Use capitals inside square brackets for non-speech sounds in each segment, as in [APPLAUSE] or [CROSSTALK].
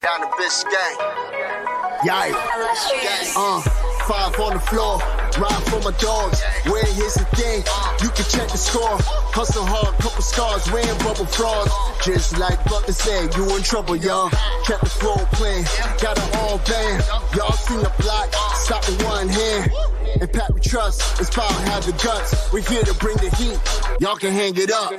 Down the bitch gang. Yikes. Uh, five on the floor. Ride for my dogs. Where here's the thing. You can check the score. Hustle hard, couple scars. Wearing bubble frogs. Just like Butler said, you in trouble, y'all. Kept the floor playing. Got it all band. Y'all seen the block. Stop with one hand. And Pat we trust. It's power have the guts. We're here to bring the heat. Y'all can hang it up.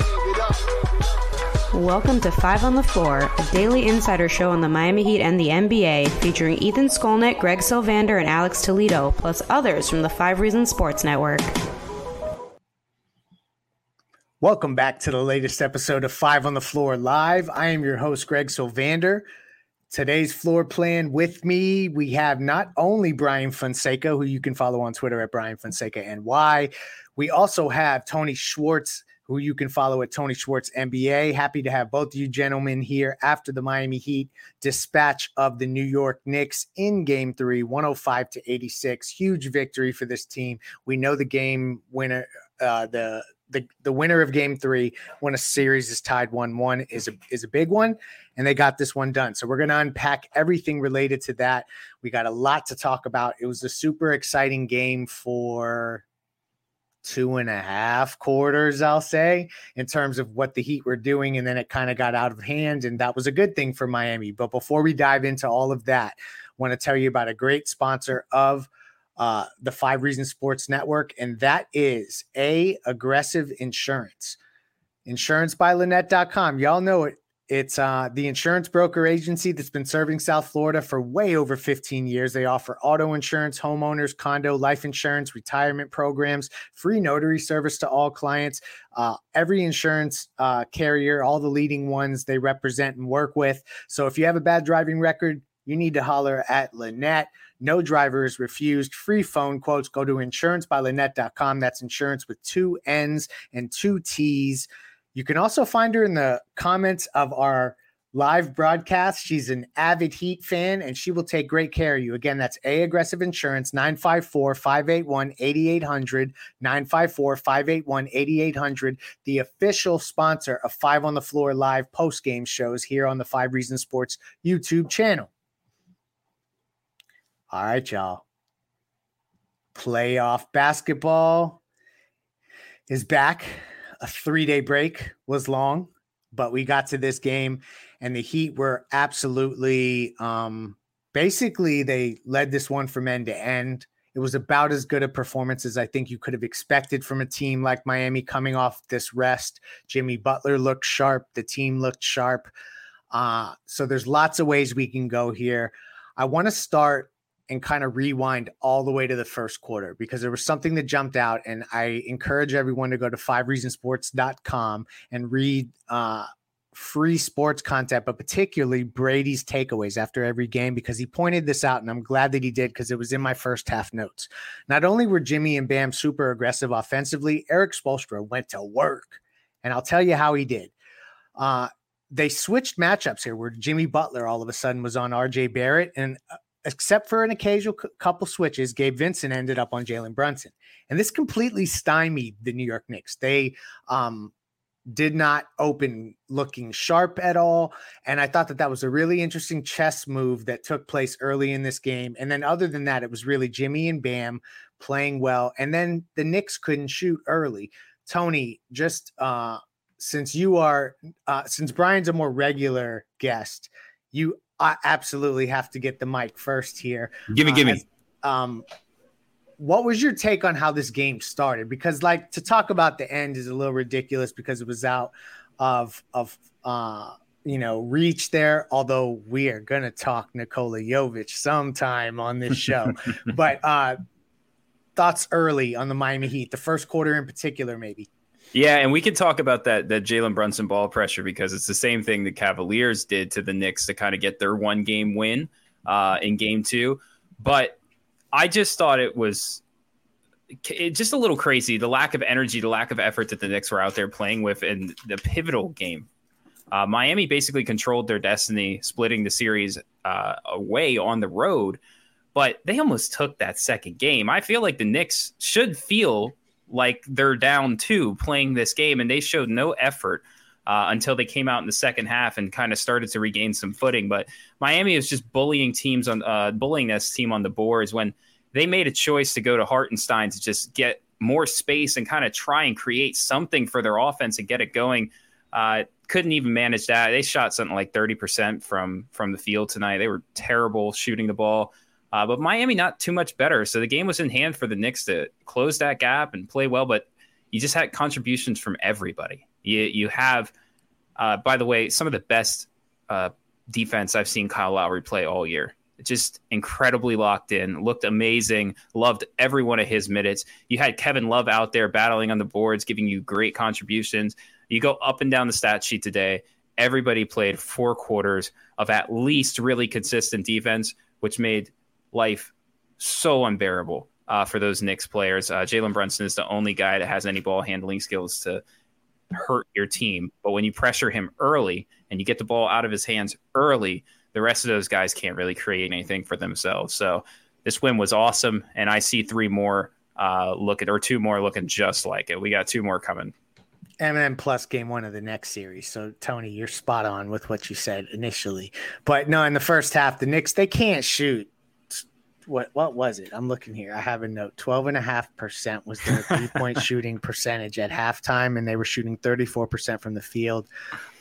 Welcome to Five on the Floor, a daily insider show on the Miami Heat and the NBA, featuring Ethan Skolnick, Greg Sylvander, and Alex Toledo, plus others from the Five Reasons Sports Network. Welcome back to the latest episode of Five on the Floor Live. I am your host, Greg Sylvander. Today's floor plan with me, we have not only Bryan Fonseca, who you can follow on Twitter at Bryan Fonseca NY. We also have Tony Schwartz, who you can follow at Tony Schwartz NBA. Happy to have both of you gentlemen here after the Miami Heat dispatch of the New York Knicks in game three, 105 to 86. Huge victory for this team. We know the game winner, uh, the the, the winner of game three when a series is tied 1-1 is a is a big one and they got this one done so we're going to unpack everything related to that we got a lot to talk about it was a super exciting game for two and a half quarters, I'll say, in terms of what the Heat were doing. And then it kind of got out of hand. And that was a good thing for Miami. But before we dive into all of that, I want to tell you about a great sponsor of uh, the Five Reasons Sports Network, and that is A Aggressive Insurance. Insurance by Linnette.com. Y'all know it. It's uh, the insurance broker agency that's been serving South Florida for way over 15 years. They offer auto insurance, homeowners, condo, life insurance, retirement programs, free notary service to all clients. Uh, every insurance uh, carrier, all the leading ones they represent and work with. So if you have a bad driving record, you need to holler at Linnette. No drivers refused. Free phone quotes. Go to insurancebylinnette.com. That's insurance with two N's and two T's. You can also find her in the comments of our live broadcast. She's an avid Heat fan and she will take great care of you. Again, that's A Aggressive Insurance, 954 581 8800, 954 581 8800, the official sponsor of Five on the Floor live post game shows here on the Five Reasons Sports YouTube channel. All right, y'all. Playoff basketball is back. A three day break was long, but we got to this game and the Heat were absolutely, um, basically, they led this one from end to end. It was about as good a performance as I think you could have expected from a team like Miami coming off this rest. Jimmy Butler looked sharp. The team looked sharp. Uh, so there's lots of ways we can go here. I want to start and kind of rewind all the way to the first quarter because there was something that jumped out. And I encourage everyone to go to fivereasonsports.com and read uh, free sports content, but particularly Brady's takeaways after every game because he pointed this out. And I'm glad that he did because it was in my first half notes. Not only were Jimmy and Bam super aggressive offensively, Erik Spoelstra went to work. And I'll tell you how he did. Uh, they switched matchups here where Jimmy Butler all of a sudden was on RJ Barrett. And uh, except for an occasional c- couple switches, Gabe Vincent ended up on Jalen Brunson. And this completely stymied the New York Knicks. They um, did not open looking sharp at all. And I thought that that was a really interesting chess move that took place early in this game. And then, other than that, it was really Jimmy and Bam playing well. And then the Knicks couldn't shoot early. Tony, just uh, since you are, uh, since Bryan's a more regular guest, you I absolutely have to get the mic first here. Give me, uh, give me. Um, what was your take on how this game started? Because like to talk about the end is a little ridiculous because it was out of of uh you know reach there. Although we are gonna talk Nikola Jovic sometime on this show, [LAUGHS] but uh thoughts early on the Miami Heat, the first quarter in particular, maybe. Yeah, and we could talk about that that Jalen Brunson ball pressure because it's the same thing the Cavaliers did to the Knicks to kind of get their one game win uh, in game two. But I just thought it was it, just a little crazy the lack of energy, the lack of effort that the Knicks were out there playing with in the pivotal game. Uh, Miami basically controlled their destiny, splitting the series uh, away on the road, but they almost took that second game. I feel like the Knicks should feel like they're down two playing this game, and they showed no effort. Uh, until they came out in the second half and kind of started to regain some footing. But Miami is just bullying teams on uh, bullying this team on the boards when they made a choice to go to Hartenstein to just get more space and kind of try and create something for their offense and get it going. Uh, couldn't even manage that. They shot something like 30% from from the field tonight. They were terrible shooting the ball. Uh, but Miami not too much better. So the game was in hand for the Knicks to close that gap and play well. But you just had contributions from everybody. You you have, uh, by the way, some of the best uh, defense I've seen Kyle Lowry play all year just incredibly locked in, looked amazing, loved every one of his minutes. You had Kevin Love out there battling on the boards, giving you great contributions. You go up and down the stat sheet today. Everybody played four quarters of at least really consistent defense, which made life so unbearable uh, for those Knicks players. Uh, Jalen Brunson is the only guy that has any ball handling skills to hurt your team. But when you pressure him early and you get the ball out of his hands early, the rest of those guys can't really create anything for themselves. So this win was awesome, and I see three more uh, looking or two more looking just like it. We got two more coming. M&M plus game one of the next series. So Tony, you're spot on with what you said initially. But no, in the first half, the Knicks they can't shoot. What what was it? I'm looking here. I have a note. 12 and a half percent was their [LAUGHS] three point shooting percentage at halftime, and they were shooting 34 percent from the field.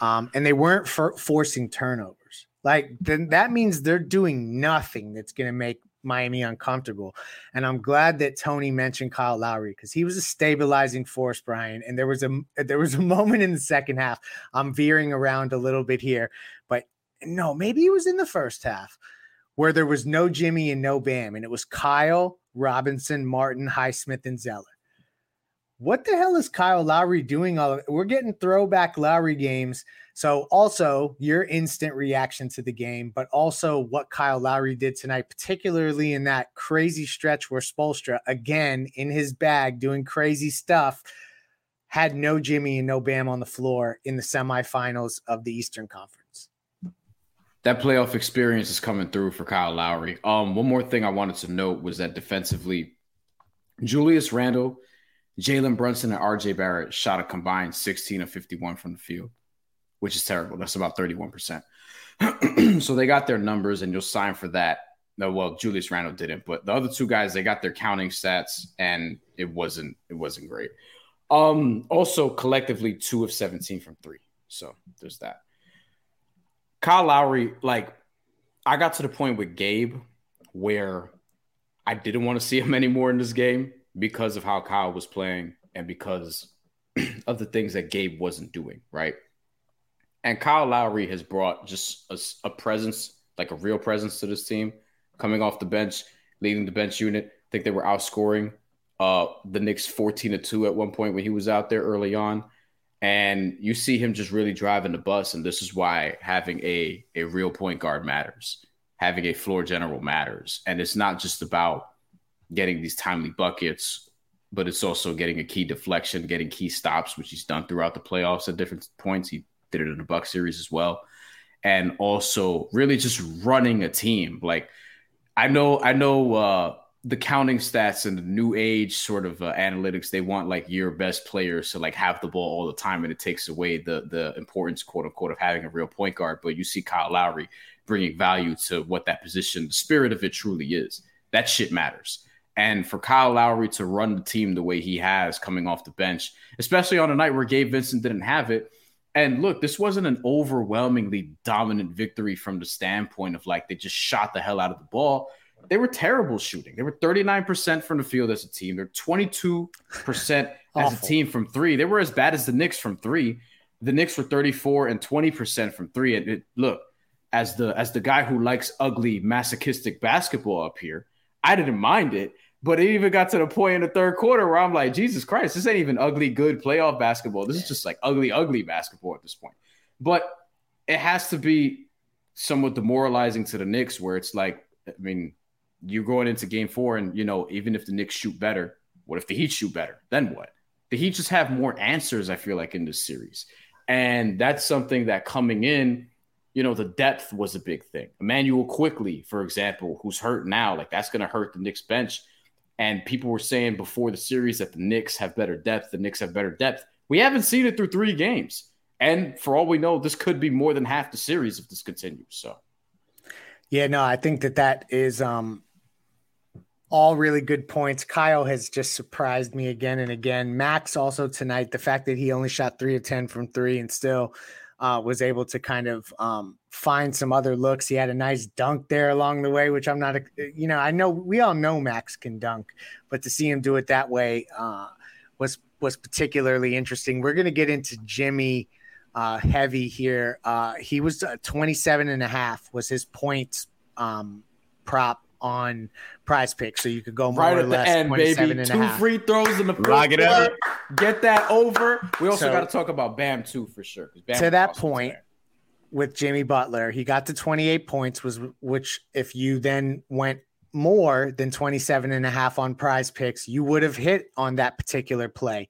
Um, and they weren't for, forcing turnovers. Like then that means they're doing nothing that's going to make Miami uncomfortable. And I'm glad that Tony mentioned Kyle Lowry because he was a stabilizing force, Bryan. And there was a there was a [LAUGHS] moment in the second half. I'm veering around a little bit here, but no, maybe it was in the first half where there was no Jimmy and no Bam, and it was Kyle, Robinson, Martin, Highsmith, and Zeller. What the hell is Kyle Lowry doing? All of, we're getting throwback Lowry games so, also your instant reaction to the game, but also what Kyle Lowry did tonight, particularly in that crazy stretch where Spoelstra, again in his bag, doing crazy stuff, had no Jimmy and no Bam on the floor in the semifinals of the Eastern Conference. That playoff experience is coming through for Kyle Lowry. Um, one more thing I wanted to note was that defensively, Julius Randle, Jalen Brunson, and RJ Barrett shot a combined 16 of 51 from the field which is terrible. That's about 31%. [CLEARS THROAT] so they got their numbers and you'll sign for that. No, well, Julius Randle didn't, but the other two guys, they got their counting stats and it wasn't it wasn't great. Um, also collectively two of 17 from three. So there's that. Kyle Lowry, like I got to the point with Gabe where I didn't want to see him [LAUGHS] anymore in this game because of how Kyle was playing and because [CLEARS THROAT] of the things that Gabe wasn't doing, right? And Kyle Lowry has brought just a, a, presence, like a real presence to this team, coming off the bench, leading the bench unit. I think they were outscoring uh, the Knicks 14 to 2 at one point when he was out there early on. And you see him just really driving the bus. And this is why having a, a real point guard matters, having a floor general matters. And it's not just about getting these timely buckets, but it's also getting a key deflection, getting key stops, which he's done throughout the playoffs at different points. He did it in the Buck series as well, and also really just running a team. Like I know, I know uh, the counting stats and the new age sort of uh, analytics. They want like your best players to like have the ball all the time, and it takes away the the importance, quote unquote, of having a real point guard. But you see Kyle Lowry bringing value to what that position, the spirit of it truly is. That shit matters. And for Kyle Lowry to run the team the way he has coming off the bench, especially on a night where Gabe Vincent didn't have it, And look, this wasn't an overwhelmingly dominant victory from the standpoint of like they just shot the hell out of the ball. They were terrible shooting. They were 39% from the field as a team. They're 22% [LAUGHS] as a team from three. They were as bad as the Knicks from three. The Knicks were 34 and 20% from three. And it, look, as the as the guy who likes ugly masochistic basketball up here, I didn't mind it. But it even got to the point in the third quarter where I'm like, Jesus Christ, this ain't even ugly, good playoff basketball. This is just like ugly, ugly basketball at this point. But it has to be somewhat demoralizing to the Knicks, where it's like, I mean, you're going into game four, and you know, even if the Knicks shoot better, what if the Heat shoot better? Then what? The Heat just have more answers, I feel like, in this series. And that's something that coming in, you know, the depth was a big thing. Immanuel Quickley, for example, who's hurt now, like that's going to hurt the Knicks bench. And people were saying before the series that the Knicks have better depth. The Knicks have better depth. We haven't seen it through three games. And for all we know, this could be more than half the series if this continues. So, yeah, no, I think that that is um, all really good points. Kyle has just surprised me again and again. Max also tonight, the fact that he only shot three of 10 from three and still uh, was able to kind of um, find some other looks. He had a nice dunk there along the way, which I'm not, you know, I know we all know Max can dunk, but to see him do it that way uh, was was particularly interesting. We're going to get into Jimmy uh, heavy here. Uh, he was uh, 27 and a half was his points um, prop on prize pick. So you could go more right or at less the end, baby. Two free throws in the first it quarter. Get that over. We also So- got to talk about Bam too for sure. Bam to that point with Jimmy Butler, he got to 28 points was which if you then went more than 27 and a half on PrizePicks, you would have hit on that particular play.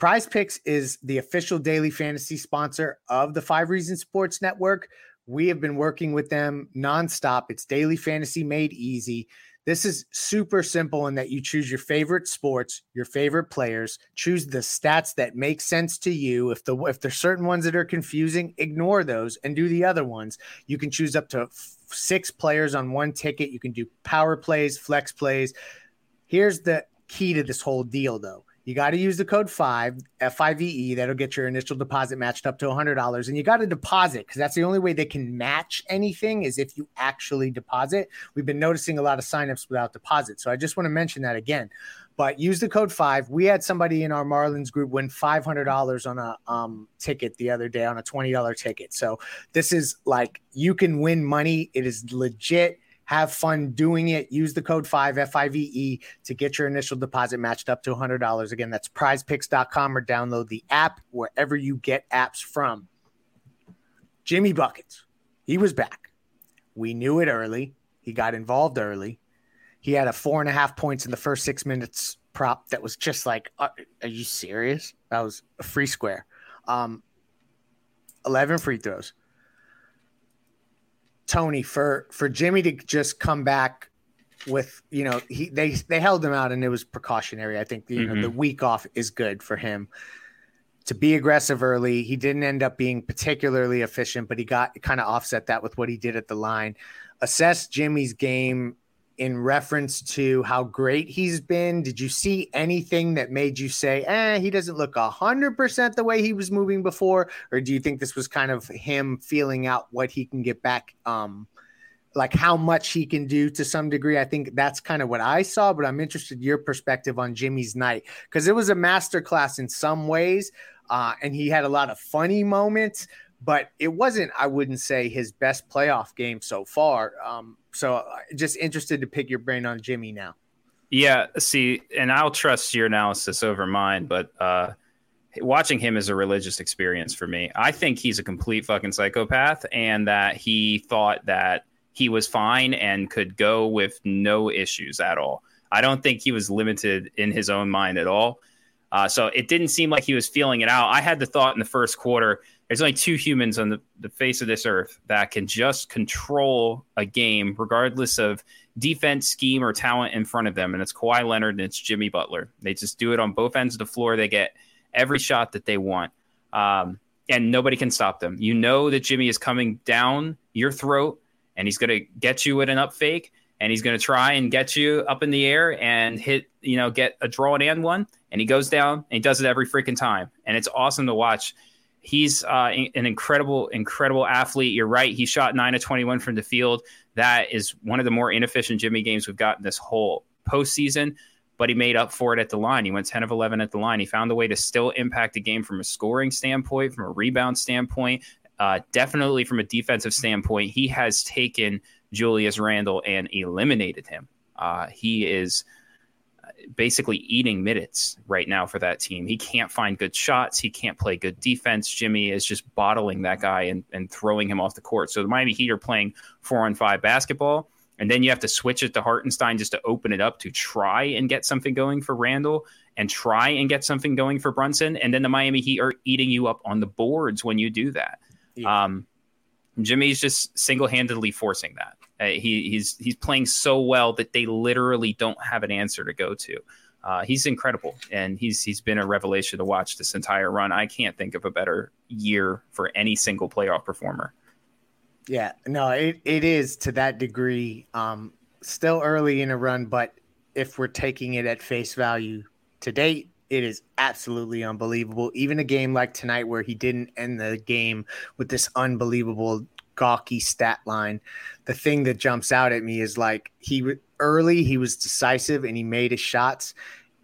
PrizePicks is the official daily fantasy sponsor of the Five Reasons Sports Network. We have been working with them nonstop. It's daily fantasy made easy. This is super simple in that you choose your favorite sports, your favorite players, choose the stats that make sense to you. If the if there's certain ones that are confusing, ignore those and do the other ones. You can choose up to six players on one ticket. You can do power plays, flex plays. Here's the key to this whole deal, though. You got to use the code five F5VE. E. That'll get your initial deposit matched up to $100. And you got to deposit because that's the only way they can match anything is if you actually deposit. We've been noticing a lot of signups without deposit. So I just want to mention that again. But use the code five. We had somebody in our Marlins group win $500 on a um, ticket the other day on a $20 ticket. So this is like you can win money. It is legit. Have fun doing it. Use the code 5 FIVE to get your initial deposit matched up to $100. Again, that's prizepicks.com or download the app wherever you get apps from. Jimmy Buckets, he was back. We knew it early. He got involved early. He had a four and a half points in the first six minutes prop that was just like, are, are you serious? That was a free square. Um, 11 free throws. Tony for for Jimmy to just come back with you know he they they held him out and it was precautionary. I think you know the mm-hmm. week off is good for him to be aggressive early. He didn't end up being particularly efficient, but he got kind of offset that with what he did at the line. Assess Jimmy's game in reference to how great he's been. Did you see anything that made you say, eh, he doesn't look a hundred percent the way he was moving before? Or do you think this was kind of him feeling out what he can get back? Um, like how much he can do to some degree. I think that's kind of what I saw, but I'm interested in your perspective on Jimmy's night because it was a masterclass in some ways, uh, and he had a lot of funny moments, but it wasn't, I wouldn't say, his best playoff game so far. Um, so just interested to pick your brain on Jimmy now. Yeah, see, and I'll trust your analysis over mine, but uh, watching him is a religious experience for me. I think he's a complete fucking psychopath, and that he thought that he was fine and could go with no issues at all. I don't think he was limited in his own mind at all. Uh, so it didn't seem like he was feeling it out. I had the thought in the first quarter there's only two humans on the, the face of this earth that can just control a game, regardless of defense, scheme, or talent in front of them. And it's Kawhi Leonard and it's Jimmy Butler. They just do it on both ends of the floor. They get every shot that they want. Um, and nobody can stop them. You know that Jimmy is coming down your throat and he's going to get you with an up fake and he's going to try and get you up in the air and hit, you know, get a draw and one. And he goes down and he does it every freaking time. And it's awesome to watch he's uh, an incredible, incredible athlete. You're right. He shot nine of 21 from the field. That is one of the more inefficient Jimmy games we've gotten this whole postseason, but he made up for it at the line. He went 10 of 11 at the line. He found a way to still impact the game from a scoring standpoint, from a rebound standpoint, uh, definitely from a defensive standpoint. He has taken Julius Randle and eliminated him. Uh, he is basically eating minutes right now for that team. He can't find good shots. He can't play good defense. Jimmy is just bottling that guy and, and throwing him off the court. So the Miami Heat are playing four on five basketball. And then you have to switch it to Hartenstein just to open it up to try and get something going for Randle and try and get something going for Brunson. And then the Miami Heat are eating you up on the boards when you do that. Yeah. Um, Jimmy's just single handedly forcing that. Uh, he, he's he's playing so well that they literally don't have an answer to go to. Uh, he's incredible, and he's he's been a revelation to watch this entire run. I can't think of a better year for any single playoff performer. Yeah, no, it, it is to that degree. Um, still early in a run, but if we're taking it at face value to date, it is absolutely unbelievable. Even a game like tonight, where he didn't end the game with this unbelievable gawky stat line. The thing that jumps out at me is like he early he was decisive and he made his shots,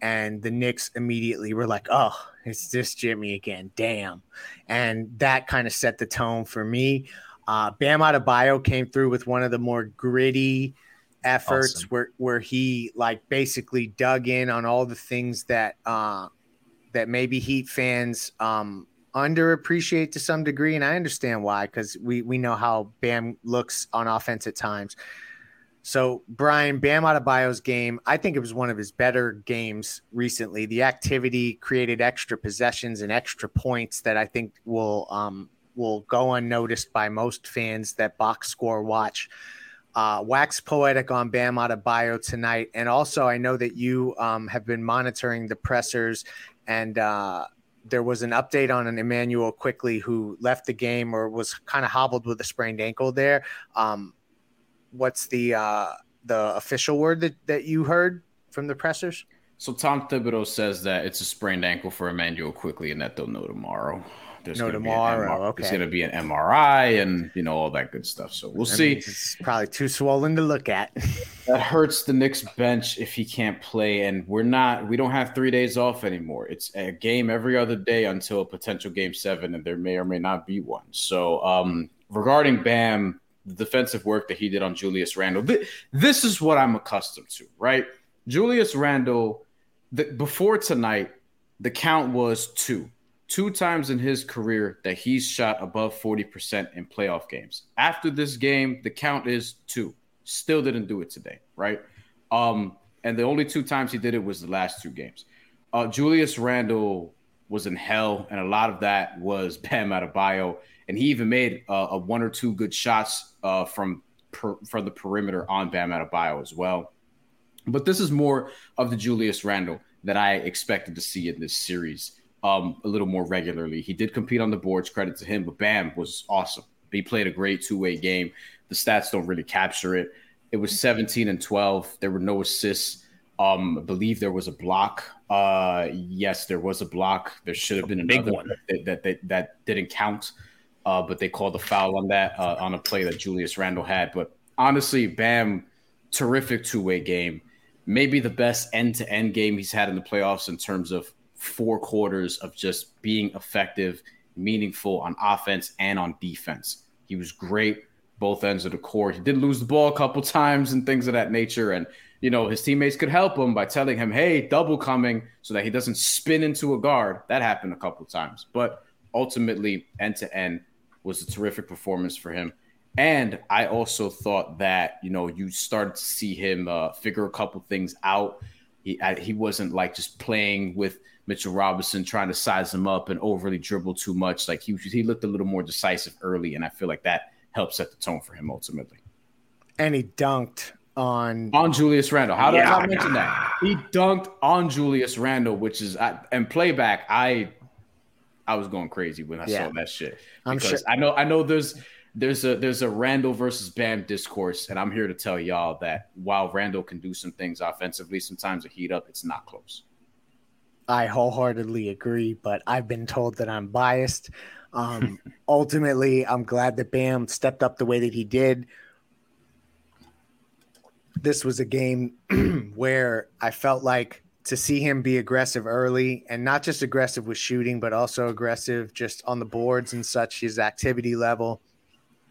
and the Knicks immediately were like, "Oh, it's this Jimmy again, damn," and that kind of set the tone for me. Uh, Bam Adebayo came through with one of the more gritty efforts awesome. where where he like basically dug in on all the things that uh, that maybe Heat fans um, underappreciate to some degree, and I understand why because we we know how Bam looks on offense at times. So Bryan Bam Adebayo's game, I think it was one of his better games recently. The activity created extra possessions and extra points that I think will um, will go unnoticed by most fans that box score watch. Uh, wax poetic on Bam Adebayo tonight, and also I know that you um, have been monitoring the pressers and uh, there was an update on an Immanuel Quickley who left the game or was kind of hobbled with a sprained ankle there. Um, what's the uh, the official word that, that you heard from the pressers? So Tom Thibodeau says that it's a sprained ankle for Immanuel Quickley, and that they'll know tomorrow. There's no tomorrow. okay. There's going to be an MRI and you know all that good stuff. So we'll see. It's probably too swollen to look at. [LAUGHS] that hurts the Knicks bench if he can't play, and we're not. We don't have three days off anymore. It's a game every other day until a potential game seven, and there may or may not be one. So um, regarding Bam, the defensive work that he did on Julius Randle, th- this is what I'm accustomed to, right? Julius Randle, the, before tonight, the count was two two times in his career that he's shot above 40% in playoff games. After this game, the count is two. Still didn't do it today, right? Um, and the only two times he did it was the last two games. Uh, Julius Randle was in hell, and a lot of that was [LAUGHS] Bam Adebayo, and he even made uh, a one or two good shots uh, from per, from the perimeter on Bam Adebayo as well. But this is more of the Julius Randle that I expected to see in this series um, a little more regularly. He did compete on the boards, credit to him, but Bam was awesome. He played a great two way game. The stats don't really capture it. It was 17 and 12. There were no assists. Um, I believe there was a block. Uh, yes, there was a block. There should have been a big one that, that, that, that didn't count. Uh, but they called a foul on that uh, on a play that Julius Randle had. But honestly, Bam, terrific two way game. Maybe the best end to end game he's had in the playoffs in terms of four quarters of just being effective, meaningful on offense and on defense. He was great both ends of the court. He did lose the ball a couple times and things of that nature. And, you know, his teammates could help him by telling him, hey, double coming so that he doesn't spin into a guard. That happened a couple times. But ultimately, end to end was a terrific performance for him. And I also thought that, you know, you started to see him uh, figure a couple things out. He, I, he wasn't like just playing with – Mitchell Robinson trying to size him up and overly dribble too much. Like he he looked a little more decisive early, and I feel like that helped set the tone for him ultimately. And he dunked on on Julius Randle. How did yeah, I mention that? He dunked on Julius Randle, which is and playback. I I was going crazy when I yeah. saw that shit. I'm sure. I know I know there's there's a there's a Randle versus Bam discourse, and I'm here to tell y'all that while Randle can do some things offensively, sometimes a heat up, it's not close. I wholeheartedly agree, but I've been told that I'm biased. Um, [LAUGHS] ultimately, I'm glad that Bam stepped up the way that he did. This was a game [CLEARS THROAT] where I felt like to see him be aggressive early and not just aggressive with shooting, but also aggressive just on the boards and such, his activity level.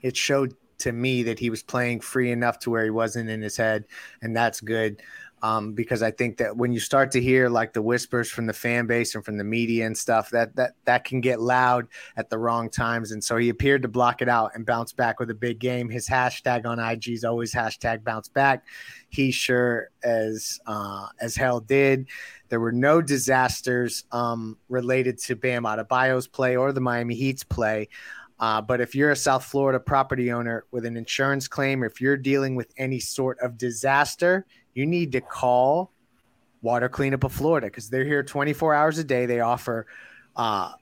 It showed to me that he was playing free enough to where he wasn't in his head, and that's good um, because I think that when you start to hear like the whispers from the fan base and from the media and stuff, that that that can get loud at the wrong times. And so he appeared to block it out and bounce back with a big game. His hashtag on IG is always hashtag bounce back. He sure as uh, as hell did. There were no disasters um, related to Bam Adebayo's play or the Miami Heat's play. Uh, but if you're a South Florida property owner with an insurance claim, or if you're dealing with any sort of disaster, you need to call Water Cleanup of Florida because they're here 24 hours a day. They offer uh,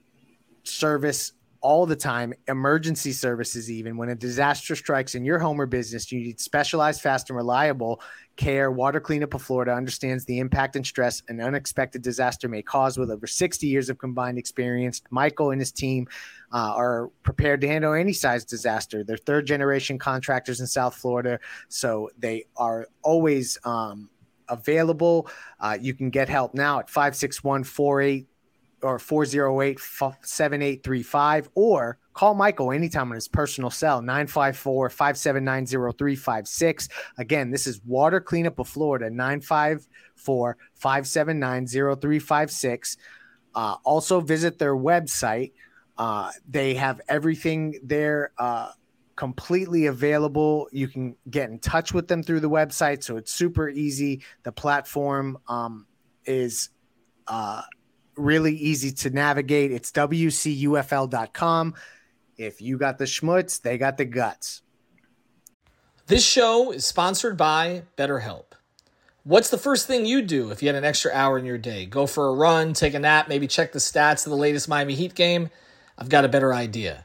service all the time, emergency services, even when a disaster strikes in your home or business, you need specialized, fast, and reliable care. Water Cleanup of Florida understands the impact and stress an unexpected disaster may cause with over 60 years of combined experience. Michael and his team uh, are prepared to handle any size disaster. They're third generation contractors in South Florida, so they are always um, available. Uh, you can get help now at 561 48 or 408 7835 or call Michael anytime on his personal cell 954 579 0356. Again, this is Water Cleanup of Florida 954 579 0356. Uh, also, visit their website uh, they have everything there uh, completely available. You can get in touch with them through the website, so it's super easy. The platform um, is uh, really easy to navigate. It's wcufl.com. If you got the schmutz, they got the guts. This show is sponsored by BetterHelp. What's the first thing you do if you had an extra hour in your day? Go for a run, take a nap, maybe check the stats of the latest Miami Heat game? I've got a better idea.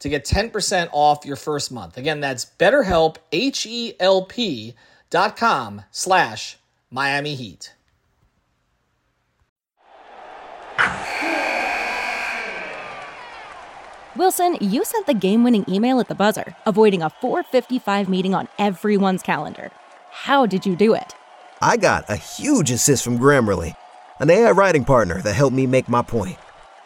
to get 10% off your first month. Again, that's betterhelp, H-E-L-P dot com slash Miami Heat. Wilson, you sent the game-winning email at the buzzer, avoiding a 455 meeting on everyone's calendar. How did you do it? I got a huge assist from Grammarly, an AI writing partner that helped me make my point.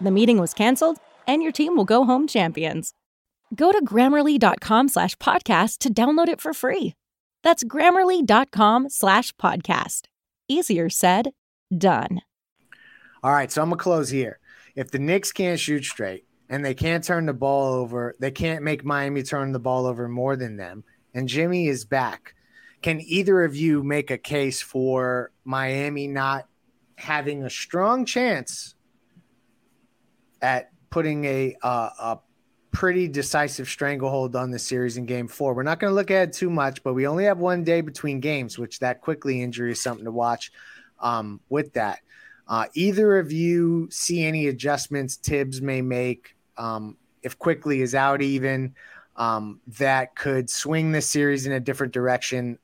The meeting was canceled, and your team will go home champions. Go to grammarly.com slash podcast to download it for free. That's grammarly.com slash podcast. Easier said, done. All right, so I'm going to close here. If the Knicks can't shoot straight and they can't turn the ball over, they can't make Miami turn the ball over more than them, and Jimmy is back, can either of you make a case for Miami not having a strong chance at putting a uh, a pretty decisive stranglehold on the series in game four. We're not going to look at it too much, but we only have one day between games, which that Quickley injury is something to watch um, with that. Uh, either of you see any adjustments Thibs may make um, if Quickley is out even um, that could swing the series in a different direction?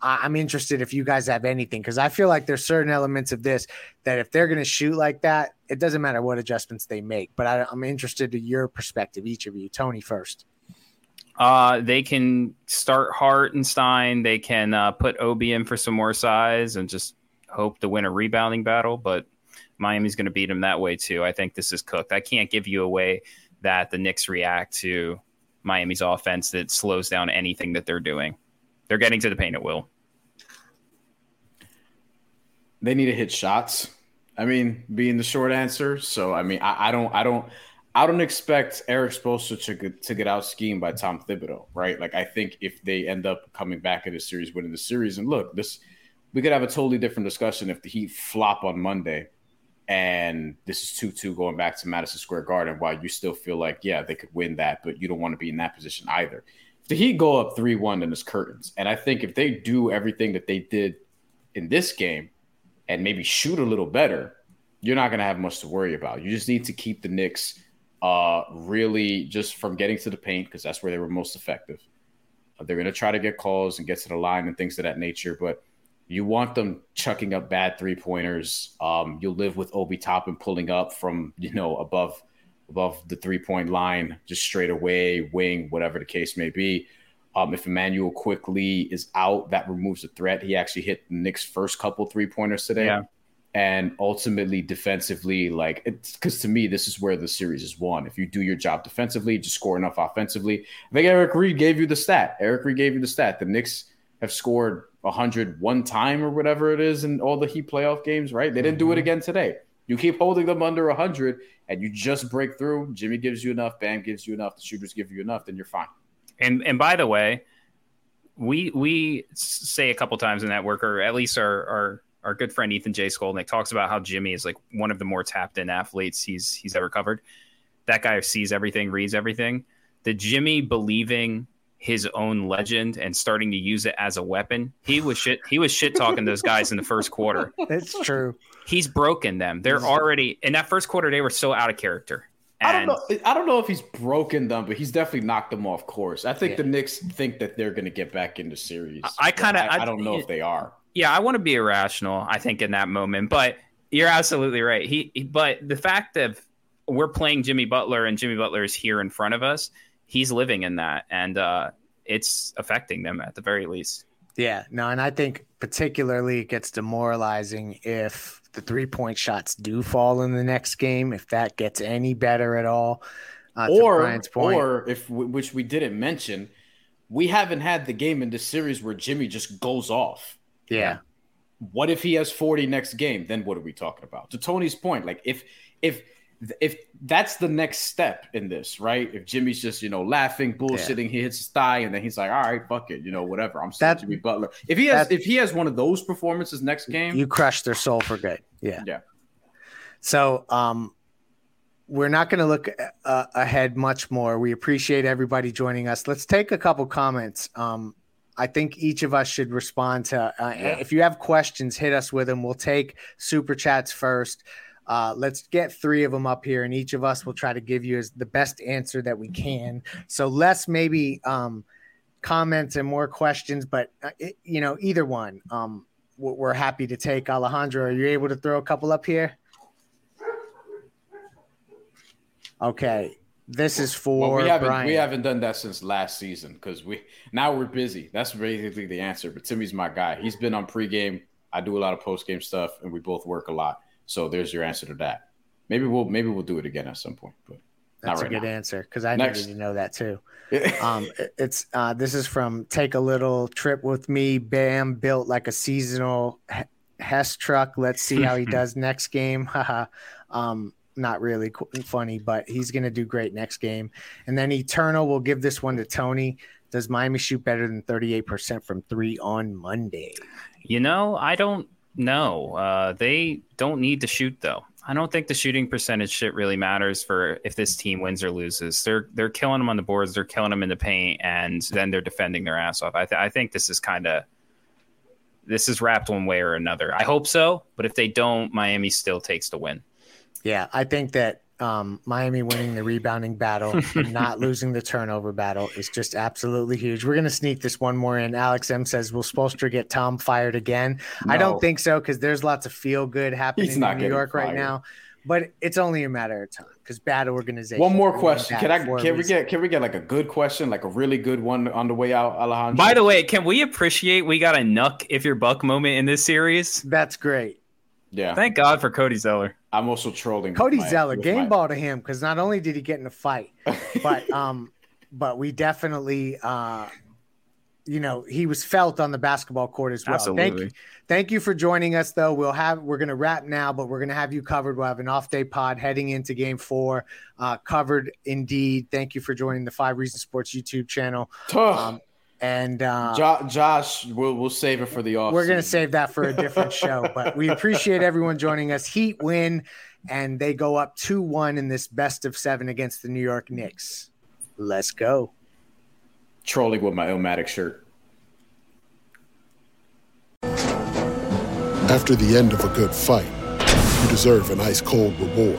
I'm interested if you guys have anything because I feel like there's certain elements of this that if they're going to shoot like that, it doesn't matter what adjustments they make. But I, I'm interested in your perspective, each of you. Tony first. Uh, they can start Hartenstein. They can uh, put Obi in for some more size and just hope to win a rebounding battle. But Miami's going to beat them that way too. I think this is cooked. I can't give you a way that the Knicks react to Miami's offense that slows down anything that they're doing. They're getting to the paint at will. They need to hit shots. I mean, being the short answer. So I mean, I, I don't, I don't, I don't expect Erik Spoelstra to get, to get out schemed by Tom Thibodeau, right? Like I think if they end up coming back in the series, winning the series, and look, this we could have a totally different discussion if the Heat flop on Monday, and this is two two going back to Madison Square Garden. While you still feel like yeah they could win that, but you don't want to be in that position either. The Heat go up three one, then it's curtains. And I think if they do everything that they did in this game, and maybe shoot a little better, you're not going to have much to worry about. You just need to keep the Knicks uh, really just from getting to the paint because that's where they were most effective. Uh, they're going to try to get calls and get to the line and things of that nature, but you want them chucking up bad three pointers. Um, you'll live with Obi Toppin pulling up from you know above above the three point line, just straight away, wing, whatever the case may be. Um, if Immanuel Quickley is out, that removes a threat. He actually hit the Knicks' first couple three pointers today. Yeah. And ultimately, defensively, like it's because to me, this is where the series is won. If you do your job defensively, just score enough offensively. I think Eric Reed gave you the stat. Eric Reed gave you the stat. The Knicks have scored 100 one time or whatever it is in all the Heat playoff games, right? They didn't do it again today. You keep holding them under 100 and you just break through. Jimmy gives you enough, Bam gives you enough, the shooters give you enough, then you're fine. And and by the way, we we say a couple times in that work, or at least our our our good friend Ethan J. Skolnick talks about how Jimmy is like one of the more tapped in athletes he's he's ever covered. That guy sees everything, reads everything. The Jimmy believing his own legend and starting to use it as a weapon. He was shit. He was shit talking those guys in the first quarter. [LAUGHS] It's true. He's broken them. They're already in that first quarter. They were so out of character. I don't know. I don't know if he's broken them, but he's definitely knocked them off course. I think Yeah. the Knicks think that they're going to get back into series. I kinda- I, I- I don't know if they are. yeah, I want to be irrational. I think in that moment, but you're absolutely right. He, he- but the fact that we're playing Jimmy Butler and Jimmy Butler is here in front of us, he's living in that, and uh, it's affecting them at the very least. Yeah, no, and I think particularly it gets demoralizing if the three point shots do fall in the next game, if that gets any better at all. Uh, or or if which we didn't mention, we haven't had the game in this series where Jimmy just goes off. yeah, What if he has 40 next game? Then what are we talking about? To Tony's point, like if if if that's the next step in this, right? If Jimmy's just you know laughing, bullshitting, he hits his thigh, and then he's like, "All right, fuck it, you know, whatever." I'm still That- Jimmy Butler. If he has if he has one of those performances next game, you crushed their soul for good. Yeah. yeah, So, um, we're not going to look uh, ahead much more. We appreciate everybody joining us. Let's take a couple comments. Um, I think each of us should respond to. Uh, If you have questions, hit us with them. We'll take super chats first. Uh, let's get three of them up here, and each of us will try to give you as the best answer that we can. So less maybe um, comments and more questions, but uh, it, you know either one. Um, we're happy to take. Alejandro, are you able to throw a couple up here? Okay, this is for well, we haven't Bryan. we haven't done that since last season because we now we're busy. That's basically the answer. But Timmy's my guy. He's been on pregame. I do a lot of postgame stuff, and we both work a lot. So there's your answer to that. Maybe we'll maybe we'll do it again at some point, but That's not right a good now. answer because I Next. needed to know that too. [LAUGHS] um, it's uh, this is from take a little trip with me. Bam built like a seasonal Hess truck. Let's see how he [LAUGHS] does next game. [LAUGHS] Haha. um, not really qu- funny, but he's gonna do great next game. And then Eternal will give this one to Tony. Does Miami shoot better than thirty eight percent from three on Monday? You know, I don't know. Uh, they don't need to shoot though. I don't think the shooting percentage shit really matters for if this team wins or loses. They're they're killing them on the boards, they're killing them in the paint, and then they're defending their ass off. I, th- I think this is kind of this is wrapped one way or another. I hope so, but if they don't, Miami still takes the win. Yeah, I think that um, Miami winning the rebounding battle and [LAUGHS] not losing the turnover battle is just absolutely huge. We're going to sneak this one more in. Alex M says, Will Spoelstra get Tom fired again? No. I don't think so because there's lots of feel good happening in New York fired. right now. But it's only a matter of time because bad organization. One more question. Can I can we get can we get like a good question, like a really good one on the way out, Alejandro? By the way, can we appreciate we got a nuck if you're buck moment in this series? That's great. Yeah. Thank God for Cody Zeller. I'm also trolling. Cody my, Zeller, game my... ball to him because not only did he get in a fight, [LAUGHS] but um, but we definitely uh, you know, he was felt on the basketball court as well. Absolutely. Thank you, thank you for joining us though. We'll have we're gonna wrap now, but we're gonna have you covered. We'll have an off day pod heading into game four. Uh, covered indeed. Thank you for joining the Five Reasons Sports YouTube channel. Um, and uh, jo- Josh, we'll we'll save it for the off. We're gonna save that for a different show, but we appreciate everyone joining us. Heat win, and they go up two one in this best of seven against the New York Knicks. Let's go. Trolling with my Omatic shirt. After the end of a good fight, you deserve an ice cold reward.